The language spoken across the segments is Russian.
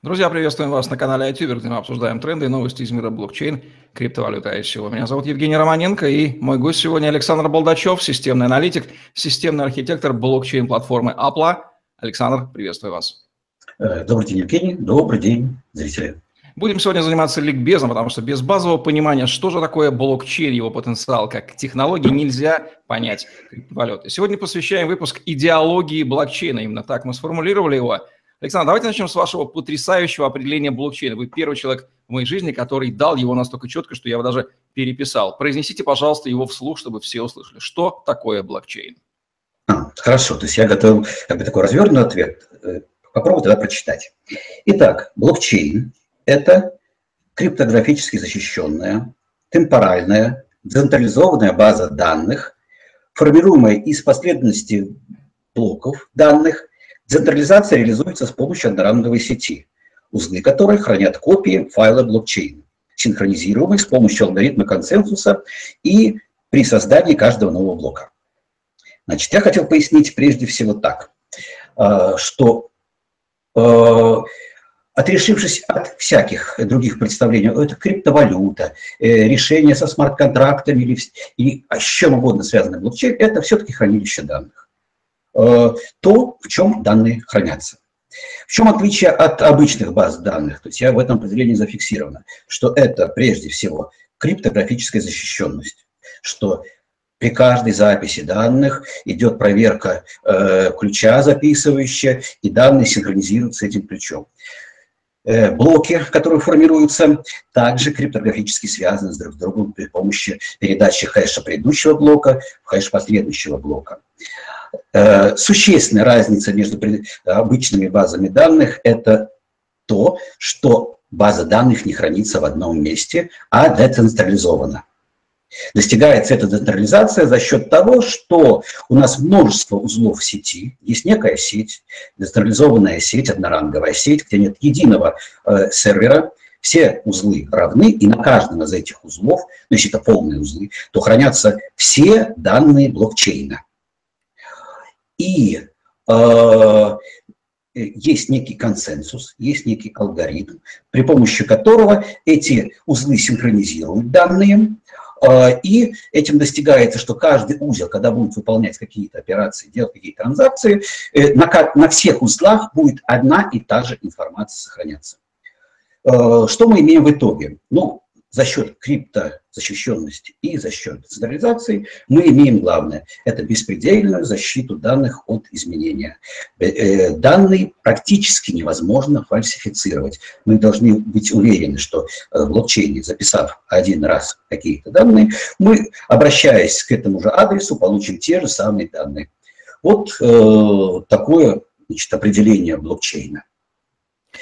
Друзья, приветствуем вас на канале iTuber, где мы обсуждаем тренды и новости из мира блокчейн, криптовалюты ICO. Меня зовут Евгений Романенко, и мой гость сегодня Александр Болдачев, системный аналитик, системный архитектор блокчейн-платформы Apple. Александр, приветствую вас. Э, добрый день, Евгений. Добрый день, зрители. Будем сегодня заниматься ликбезом, потому что без базового понимания, что же такое блокчейн, его потенциал как технологии, нельзя понять криптовалюты. Сегодня посвящаем выпуск идеологии блокчейна. Именно так мы сформулировали его – Александр, давайте начнем с вашего потрясающего определения блокчейна. Вы первый человек в моей жизни, который дал его настолько четко, что я его даже переписал. Произнесите, пожалуйста, его вслух, чтобы все услышали. Что такое блокчейн? А, хорошо, то есть я готовил как бы такой развернутый ответ. Э, попробую тогда прочитать. Итак, блокчейн – это криптографически защищенная, темпоральная, децентрализованная база данных, формируемая из последовательности блоков данных, Централизация реализуется с помощью одноранговой сети, узлы которой хранят копии файла блокчейна, синхронизируемые с помощью алгоритма консенсуса и при создании каждого нового блока. Значит, я хотел пояснить прежде всего так, э, что э, отрешившись от всяких других представлений, это криптовалюта, э, решение со смарт-контрактами или, или с чем угодно связанное блокчейн, это все-таки хранилище данных. Э, то, в чем данные хранятся. В чем отличие от обычных баз данных? То есть я в этом определении зафиксировано, что это прежде всего криптографическая защищенность, что при каждой записи данных идет проверка э, ключа записывающая, и данные синхронизируются с этим ключом. Э, блоки, которые формируются, также криптографически связаны с друг с другом при помощи передачи хэша предыдущего блока в хэш последующего блока. Существенная разница между обычными базами данных – это то, что база данных не хранится в одном месте, а децентрализована. Достигается эта децентрализация за счет того, что у нас множество узлов сети, есть некая сеть, децентрализованная сеть, одноранговая сеть, где нет единого э, сервера, все узлы равны, и на каждом из этих узлов, ну, если это полные узлы, то хранятся все данные блокчейна. И э, есть некий консенсус, есть некий алгоритм, при помощи которого эти узлы синхронизируют данные, э, и этим достигается, что каждый узел, когда будет выполнять какие-то операции, делать какие-то транзакции, э, на, на всех узлах будет одна и та же информация сохраняться. Э, что мы имеем в итоге? Ну, за счет криптозащищенности и за счет децентрализации мы имеем главное – это беспредельную защиту данных от изменения. Э, э, данные практически невозможно фальсифицировать. Мы должны быть уверены, что в блокчейне, записав один раз какие-то данные, мы, обращаясь к этому же адресу, получим те же самые данные. Вот э, такое значит, определение блокчейна.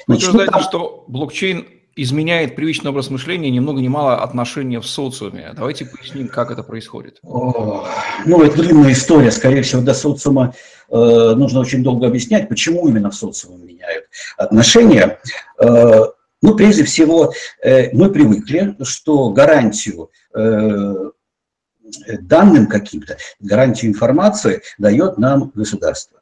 Значит, Вы утверждаете, ну, что блокчейн изменяет привычный образ мышления ни много ни мало отношения в социуме. Давайте поясним, как это происходит. О, ну, это длинная история. Скорее всего, до социума э, нужно очень долго объяснять, почему именно в социуме меняют отношения. Э, ну, прежде всего, э, мы привыкли, что гарантию э, данным каким-то, гарантию информации дает нам государство.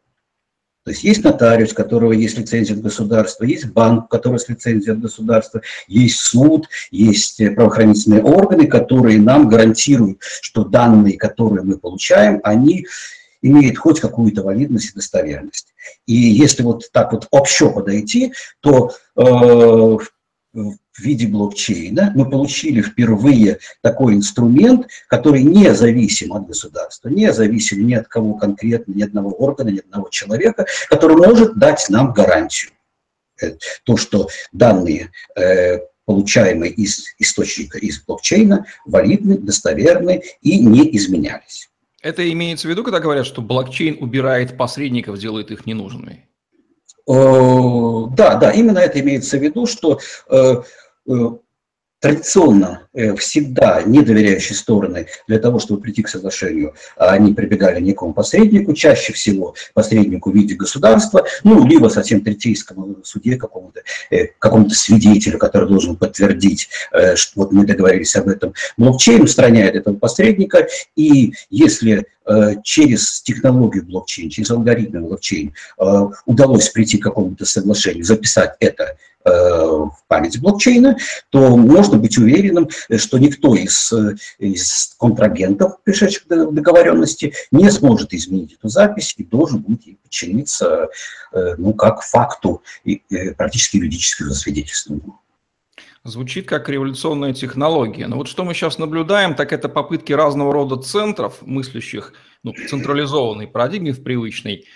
То есть есть нотариус, у которого есть лицензия от государства, есть банк, у которого есть лицензия от государства, есть суд, есть э, правоохранительные органы, которые нам гарантируют, что данные, которые мы получаем, они имеют хоть какую-то валидность и достоверность. И если вот так вот общо подойти, то э, в виде блокчейна мы получили впервые такой инструмент, который не зависим от государства, не зависим ни от кого конкретно, ни одного органа, ни одного человека, который может дать нам гарантию. Э, то, что данные, э, получаемые из источника, из блокчейна, валидны, достоверны и не изменялись. Это имеется в виду, когда говорят, что блокчейн убирает посредников, делает их ненужными? Да, да, именно это имеется в виду, что э, э, традиционно э, всегда недоверяющие стороны для того, чтобы прийти к соглашению, они прибегали к некому посреднику, чаще всего посреднику в виде государства, ну, либо совсем третейскому суде, какому-то э, какому свидетелю, который должен подтвердить, э, что вот мы договорились об этом. Блокчейн устраняет этого посредника, и если через технологию блокчейн, через алгоритмы блокчейн удалось прийти к какому-то соглашению, записать это в память блокчейна, то можно быть уверенным, что никто из, из контрагентов, пришедших к договоренности, не сможет изменить эту запись и должен будет ей подчиниться ну, как факту практически юридического засвидетельствованию. Звучит как революционная технология. Но вот что мы сейчас наблюдаем, так это попытки разного рода центров, мыслящих ну, в централизованной парадигме, в привычной,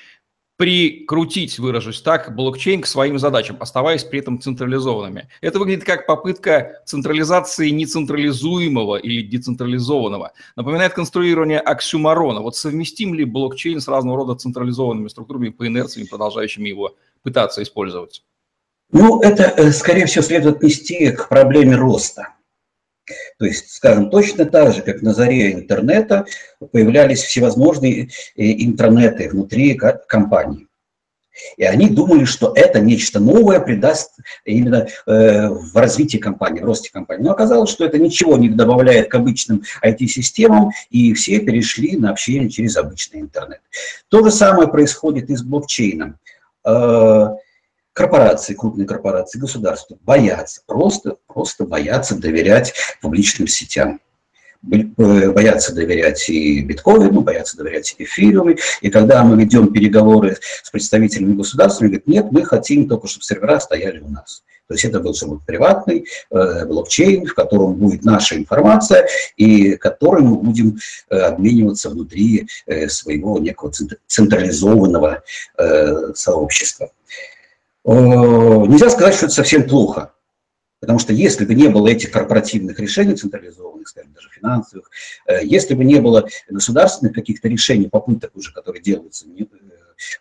прикрутить, выражусь так, блокчейн к своим задачам, оставаясь при этом централизованными. Это выглядит как попытка централизации нецентрализуемого или децентрализованного. Напоминает конструирование оксюмарона. Вот совместим ли блокчейн с разного рода централизованными структурами по инерции, продолжающими его пытаться использовать? Ну, это, э, скорее всего, следует отнести к проблеме роста. То есть, скажем, точно так же, как на заре интернета появлялись всевозможные э, интернеты внутри компании. И они думали, что это нечто новое придаст именно э, в развитии компании, в росте компании. Но оказалось, что это ничего не добавляет к обычным IT-системам, и все перешли на общение через обычный интернет. То же самое происходит и с блокчейном корпорации, крупные корпорации, государства боятся, просто, просто боятся доверять публичным сетям. Э, боятся доверять и биткоину, боятся доверять и эфириуму. И когда мы ведем переговоры с представителями государства, они говорят, нет, мы хотим только, чтобы сервера стояли у нас. То есть это должен быть приватный э, блокчейн, в котором будет наша информация, и которой мы будем э, обмениваться внутри э, своего некого централизованного э, сообщества. Э, нельзя сказать, что это совсем плохо. Потому что если бы не было этих корпоративных решений централизованных, скажем, даже финансовых, э, если бы не было государственных каких-то решений, попыток уже, которые делаются э,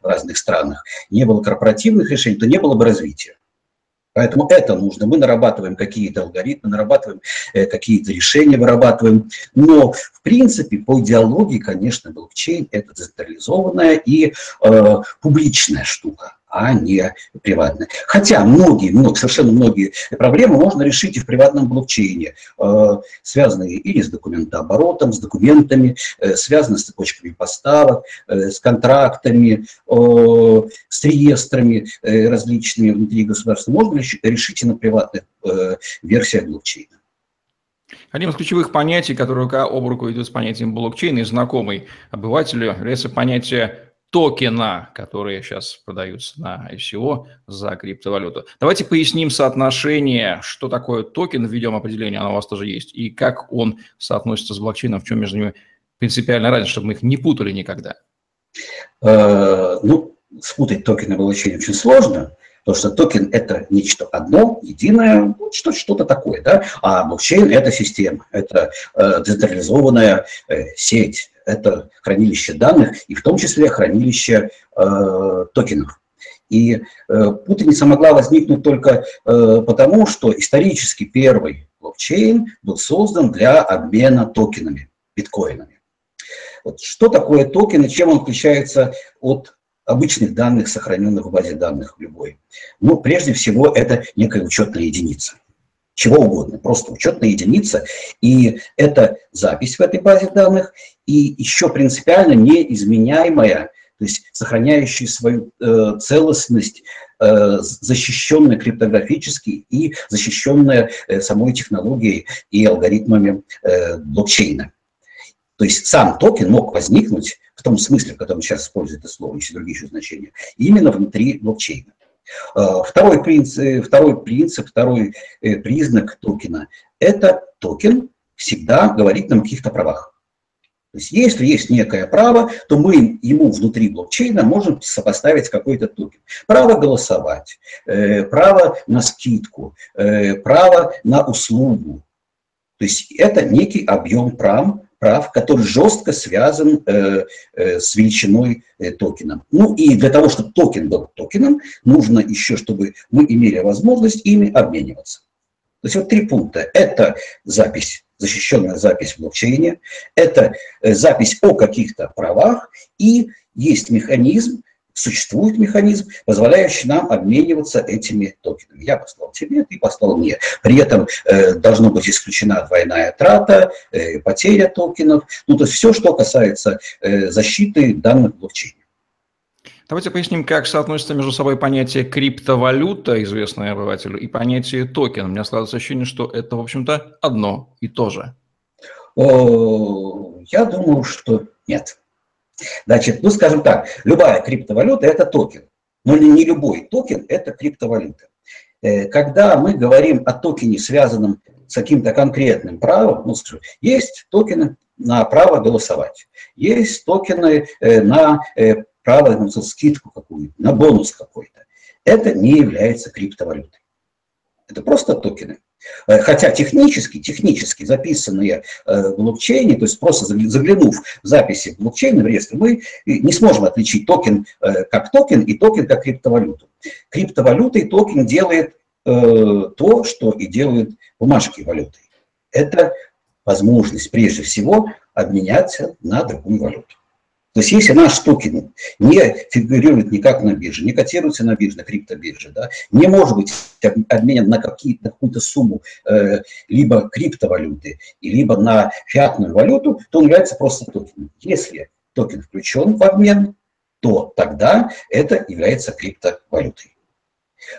в разных странах, не было корпоративных решений, то не было бы развития. Поэтому это нужно. Мы нарабатываем какие-то алгоритмы, нарабатываем какие-то решения, вырабатываем. Но, в принципе, по идеологии, конечно, блокчейн – это централизованная и э, публичная штука а не приватное. Хотя многие, много, совершенно многие проблемы можно решить и в приватном блокчейне, э, связанные или с документооборотом, с документами, э, связанные с цепочками поставок, э, с контрактами, с реестрами различными внутри государства. Можно решить и на приватных версиях блокчейна. Одним из ключевых понятий, которое рука об руку идет с понятием блокчейна и знакомый обывателю, является понятие токена, которые сейчас продаются на ICO за криптовалюту. Давайте поясним соотношение, что такое токен, введем определение, оно у вас тоже есть, и как он соотносится с блокчейном, в чем между ними принципиальная разница, чтобы мы их не путали никогда. Э, ну, спутать токены и блокчейн очень сложно, потому что токен – это нечто одно, единое, ну, что, что-то такое, да, а блокчейн – это система, это э, децентрализованная э, сеть, это хранилище данных и в том числе хранилище э, токенов. И э, путаница могла возникнуть только э, потому, что исторически первый блокчейн был создан для обмена токенами, биткоинами. Вот что такое токен и чем он отличается от обычных данных, сохраненных в базе данных любой? Ну, прежде всего, это некая учетная единица чего угодно, просто учетная единица, и это запись в этой базе данных, и еще принципиально неизменяемая, то есть сохраняющая свою э, целостность, э, защищенная криптографически и защищенная э, самой технологией и алгоритмами э, блокчейна. То есть сам токен мог возникнуть в том смысле, в котором сейчас используют это слово, еще другие еще значения, именно внутри блокчейна. Э, второй принцип, второй, принцип, второй э, признак токена – это токен всегда говорит нам о каких-то правах. То есть если есть некое право, то мы ему внутри блокчейна можем сопоставить какой-то токен. Право голосовать, э, право на скидку, право на услугу. То есть это некий объем прав, прав, который жестко связан э, э, с величиной э, токена. Ну и для того, чтобы токен был токеном, нужно еще, чтобы мы имели возможность ими обмениваться. То есть вот три пункта. Это запись, защищенная запись в блокчейне, это запись о каких-то правах и есть механизм, существует механизм, позволяющий нам обмениваться этими токенами. Я послал тебе, ты послал мне. При этом э, должно быть исключена двойная трата, э, потеря токенов. Ну, то есть все, что касается э, защиты данных блокчейна. Давайте поясним, как соотносится между собой понятие криптовалюта, известное обывателю, и понятие токен. У меня складывается ощущение, что это, в общем-то, одно и то же. Я думаю, что нет. Значит, ну, скажем так, любая криптовалюта – это токен. Но не любой токен – это криптовалюта. Э, когда мы говорим о токене, связанном с каким-то конкретным правом, ну, скажем, есть токены на право голосовать, есть токены э, на э, право на скидку какую-то, на бонус какой-то. Это не является криптовалютой. Это просто токены. Э, хотя технически, технически записанные в блокчейне, то есть просто заглянув в записи в блокчейн, в реестр, мы не сможем отличить токен как токен и токен как криптовалюту. Криптовалютой токен делает то, что и делают бумажки валютой. Это возможность прежде всего обменяться на другую валюту. То есть если наш токен не фигурирует никак на бирже, не котируется на бирже, на криптобирже, да, не может быть обменен на, какие, на какую-то сумму э, либо криптовалюты, либо на фиатную валюту, то он является просто токеном. Если токен включен в обмен, то тогда это является криптовалютой.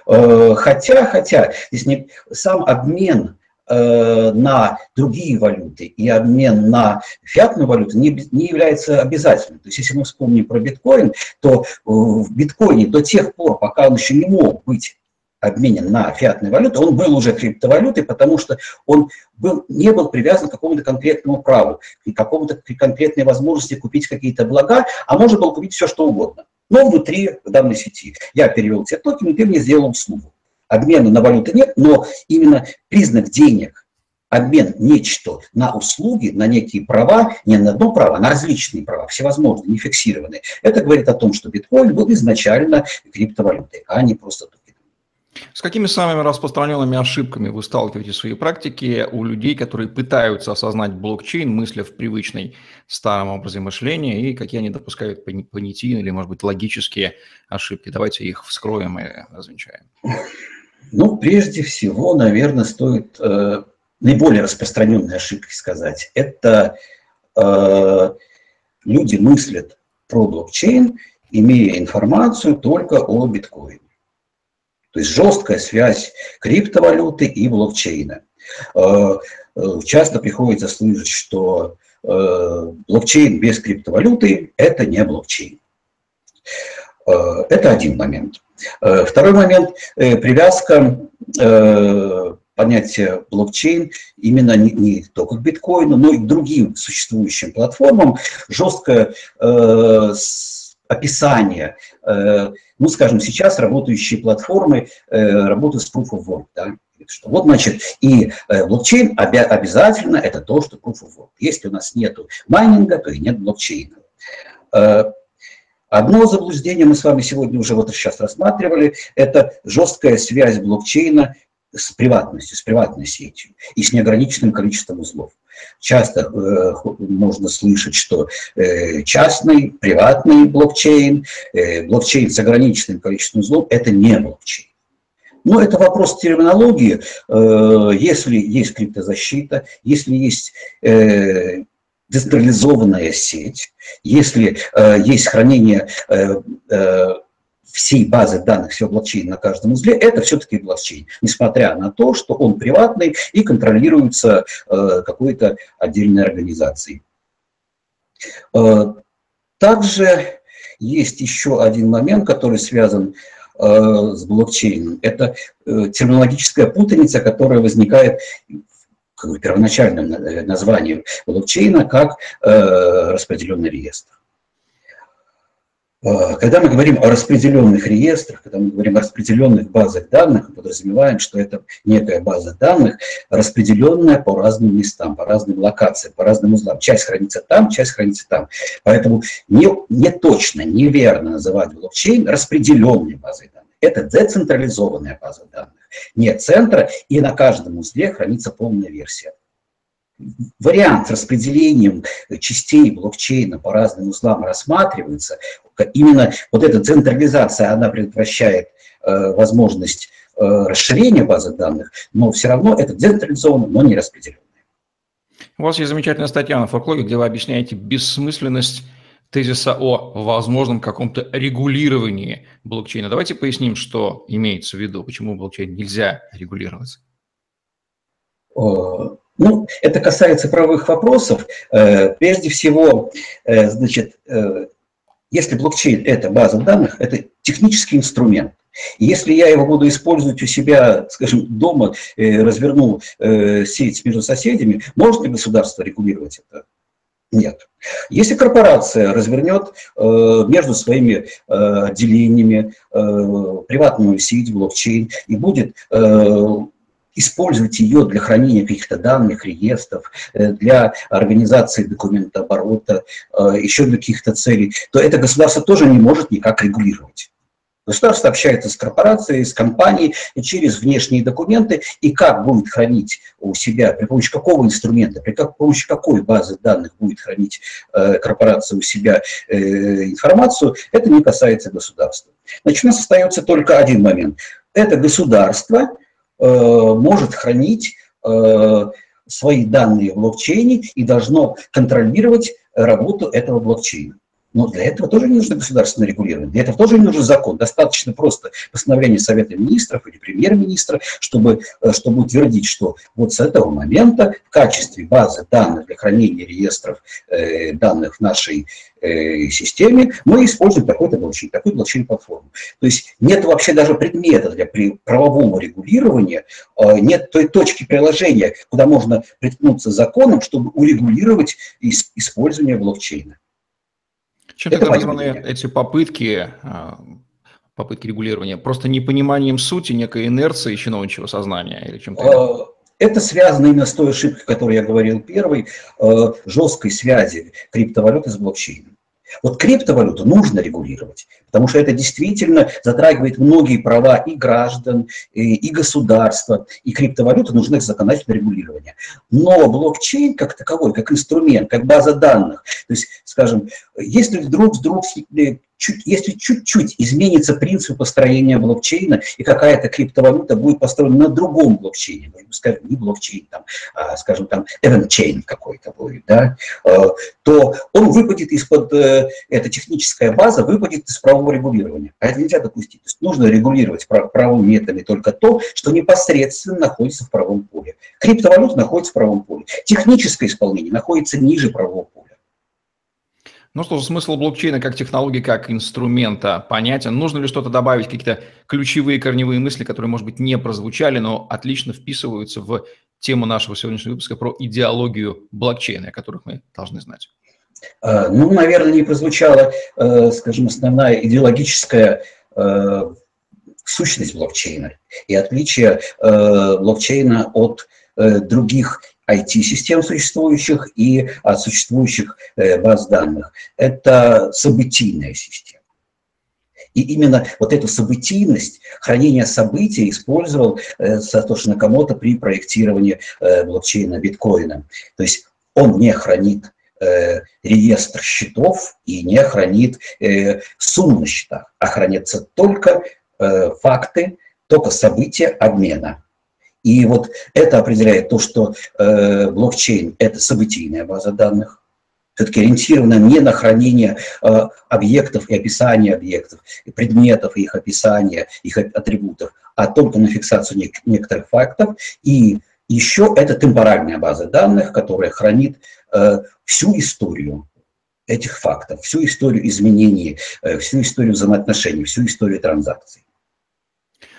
Э, хотя, хотя, здесь не, сам обмен на другие валюты и обмен на фиатную валюту не, не является обязательным. То есть если мы вспомним про биткоин, то в биткоине до тех пор, пока он еще не мог быть обменен на фиатную валюту, он был уже криптовалютой, потому что он был, не был привязан к какому-то конкретному праву, к какому-то конкретной возможности купить какие-то блага, а можно было купить все, что угодно. Но внутри данной сети. Я перевел тебе токен, ты мне сделал услугу обмена на валюты нет, но именно признак денег, обмен нечто на услуги, на некие права, не на одно право, а на различные права, всевозможные, не фиксированные. Это говорит о том, что биткоин был изначально криптовалютой, а не просто токен. С какими самыми распространенными ошибками вы сталкиваетесь в своей практике у людей, которые пытаются осознать блокчейн, мысля в привычной старом образе мышления, и какие они допускают понятийные или, может быть, логические ошибки? Давайте их вскроем и развенчаем. Ну, прежде всего, наверное, стоит э, наиболее распространенные ошибки сказать. Это э, люди мыслят про блокчейн, имея информацию только о биткоине. То есть жесткая связь криптовалюты и блокчейна. Э, э, часто приходится слышать, что э, блокчейн без криптовалюты – это не блокчейн. Это один момент. Э, второй момент э, – привязка э, понятия блокчейн именно не, не только к биткоину, но и к другим существующим платформам. Жесткое э, описание, э, ну, скажем, сейчас работающие платформы э, работают с Proof of Work, да, что вот, значит, и э, блокчейн обя- обязательно это то, что Proof of Work. Если у нас нет майнинга, то и нет блокчейна. Одно заблуждение мы с вами сегодня уже вот сейчас рассматривали, это жесткая связь блокчейна с приватностью, с приватной сетью и с неограниченным количеством узлов. Часто э, можно слышать, что э, частный, приватный блокчейн, э, блокчейн с ограниченным количеством узлов – это не блокчейн. Но это вопрос терминологии. Э, если есть криптозащита, если есть э, децентрализованная сеть, если э, есть хранение э, э, всей базы данных, всего блокчейна на каждом узле, это все-таки блокчейн, несмотря на то, что он приватный и контролируется э, какой-то отдельной организацией. Э, также есть еще один момент, который связан э, с блокчейном. Это э, терминологическая путаница, которая возникает как первоначальным названием блокчейна как э, распределенный реестр. Э, когда мы говорим о распределенных реестрах, когда мы говорим о распределенных базах данных, мы подразумеваем, что это некая база данных, распределенная по разным местам, по разным локациям, по разным узлам. Часть хранится там, часть хранится там. Поэтому не, не точно, неверно называть блокчейн распределенной базой данных. Это децентрализованная база данных нет центра, и на каждом узле хранится полная версия. Вариант с распределением частей блокчейна по разным узлам рассматривается. Именно вот эта централизация, она предотвращает э, возможность э, расширения базы данных, но все равно это децентрализованно, но не распределенное. У вас есть замечательная статья на фолклоге, где вы объясняете бессмысленность тезиса о возможном каком-то регулировании блокчейна. Давайте поясним, что имеется в виду, почему блокчейн нельзя регулировать. Ну, это касается правовых вопросов. Э, прежде всего, э, значит, э, если блокчейн – это база данных, это технический инструмент. Если я его буду использовать у себя, скажем, дома, разверну сеть между соседями, может ли государство регулировать это? Нет. Если корпорация развернет между своими отделениями приватную сеть, блокчейн, и будет использовать ее для хранения каких-то данных, реестров, э, для организации документооборота, э, еще для каких-то целей, то это государство тоже не может никак регулировать. Государство общается с корпорацией, с компанией через внешние документы, и как будет хранить у себя, при помощи какого инструмента, при как, помощи какой базы данных будет хранить э, корпорация у себя э, информацию, это не касается государства. Значит, у нас остается только один момент. Это государство Э, может хранить э, свои данные в блокчейне и должно контролировать работу этого блокчейна. Но для этого тоже не нужно государственное регулирование, для этого тоже не нужен закон. Достаточно просто постановление Совета Министров или Премьер-министра, чтобы, э, чтобы утвердить, что вот с этого момента в качестве базы данных для хранения реестров э, данных в нашей э, системе мы используем такой-то блокчейн, такую блокчейн-платформу. То есть нет вообще даже предмета для правового регулирования, э, нет той точки приложения, куда можно приткнуться законом, чтобы урегулировать использование блокчейна. Чем это вызваны эти попытки, а, попытки регулирования? Просто непониманием сути, некой инерции чиновничьего сознания или чем-то? А, это связано именно с той ошибкой, о которой я говорил первой, а, жесткой связи криптовалюты с блокчейном. Вот криптовалюту нужно регулировать, потому что это действительно затрагивает многие права и граждан, и, и государства, и криптовалюта нужны законодательное регулирование. Но блокчейн как таковой, как инструмент, как база данных, то есть, скажем, если вдруг, вдруг чуть, если чуть-чуть изменится принцип построения блокчейна, и какая-то криптовалюта будет построена на другом блокчейне, ну, скажем, не блокчейн, там, а, скажем, там, event какой-то будет, да, а, то он выпадет из-под, э, эта техническая база выпадет из правового регулирования. А это нельзя допустить. Нужно регулировать правовыми методами только то, что непосредственно находится в правом поле. Криптовалюта находится в правом поле. Техническое исполнение находится ниже правового поля. Ну что, смысл блокчейна как технологии, как инструмента понятен. Нужно ли что-то добавить, какие-то ключевые корневые мысли, которые, может быть, не прозвучали, но отлично вписываются в тему нашего сегодняшнего выпуска про идеологию блокчейна, о которых мы должны знать? А, ну, наверное, не прозвучала, э, скажем, основная идеологическая э, сущность блокчейна и отличие э, блокчейна от других IT-систем существующих и от существующих э, баз данных. Это событийная система. И именно вот эту событийность, хранение событий использовал э, Сатоши Накамото при проектировании э, блокчейна биткоина. То есть он не хранит реестр счетов и не хранит сумму на счетах, а хранятся только факты, только события обмена. И вот это определяет то, что э, блокчейн – это событийная база данных, все-таки ориентирована не на хранение э, объектов и описание объектов, и предметов, и их описания, их атрибутов, а только на фиксацию нек- некоторых фактов. И еще это темпоральная база данных, которая хранит э, всю историю этих фактов, всю историю изменений, э, всю историю взаимоотношений, всю историю транзакций.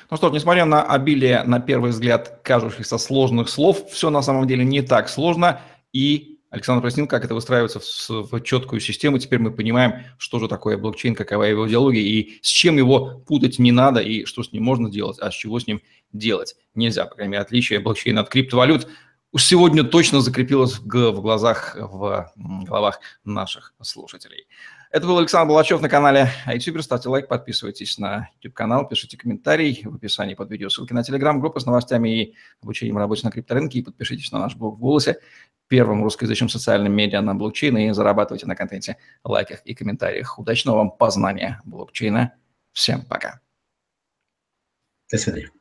Ну что, несмотря на обилие, на первый взгляд, кажущихся сложных слов, все на самом деле не так сложно. И Александр прояснил, как это выстраивается в, в четкую систему. Теперь мы понимаем, что же такое блокчейн, какова его идеология, и с чем его путать не надо, и что с ним можно делать, а с чего с ним делать нельзя. По крайней мере, отличие блокчейна от криптовалют уж сегодня точно закрепилось в глазах, в головах наших слушателей. Это был Александр Балачев на канале iTuber. Ставьте лайк, подписывайтесь на YouTube-канал, пишите комментарий в описании под видео. Ссылки на Telegram-группу с новостями и обучением работе на крипторынке. И подпишитесь на наш блог в «Голосе», первым русскоязычным социальным медиа на блокчейне и зарабатывайте на контенте, лайках и комментариях. Удачного вам познания блокчейна. Всем пока. До свидания.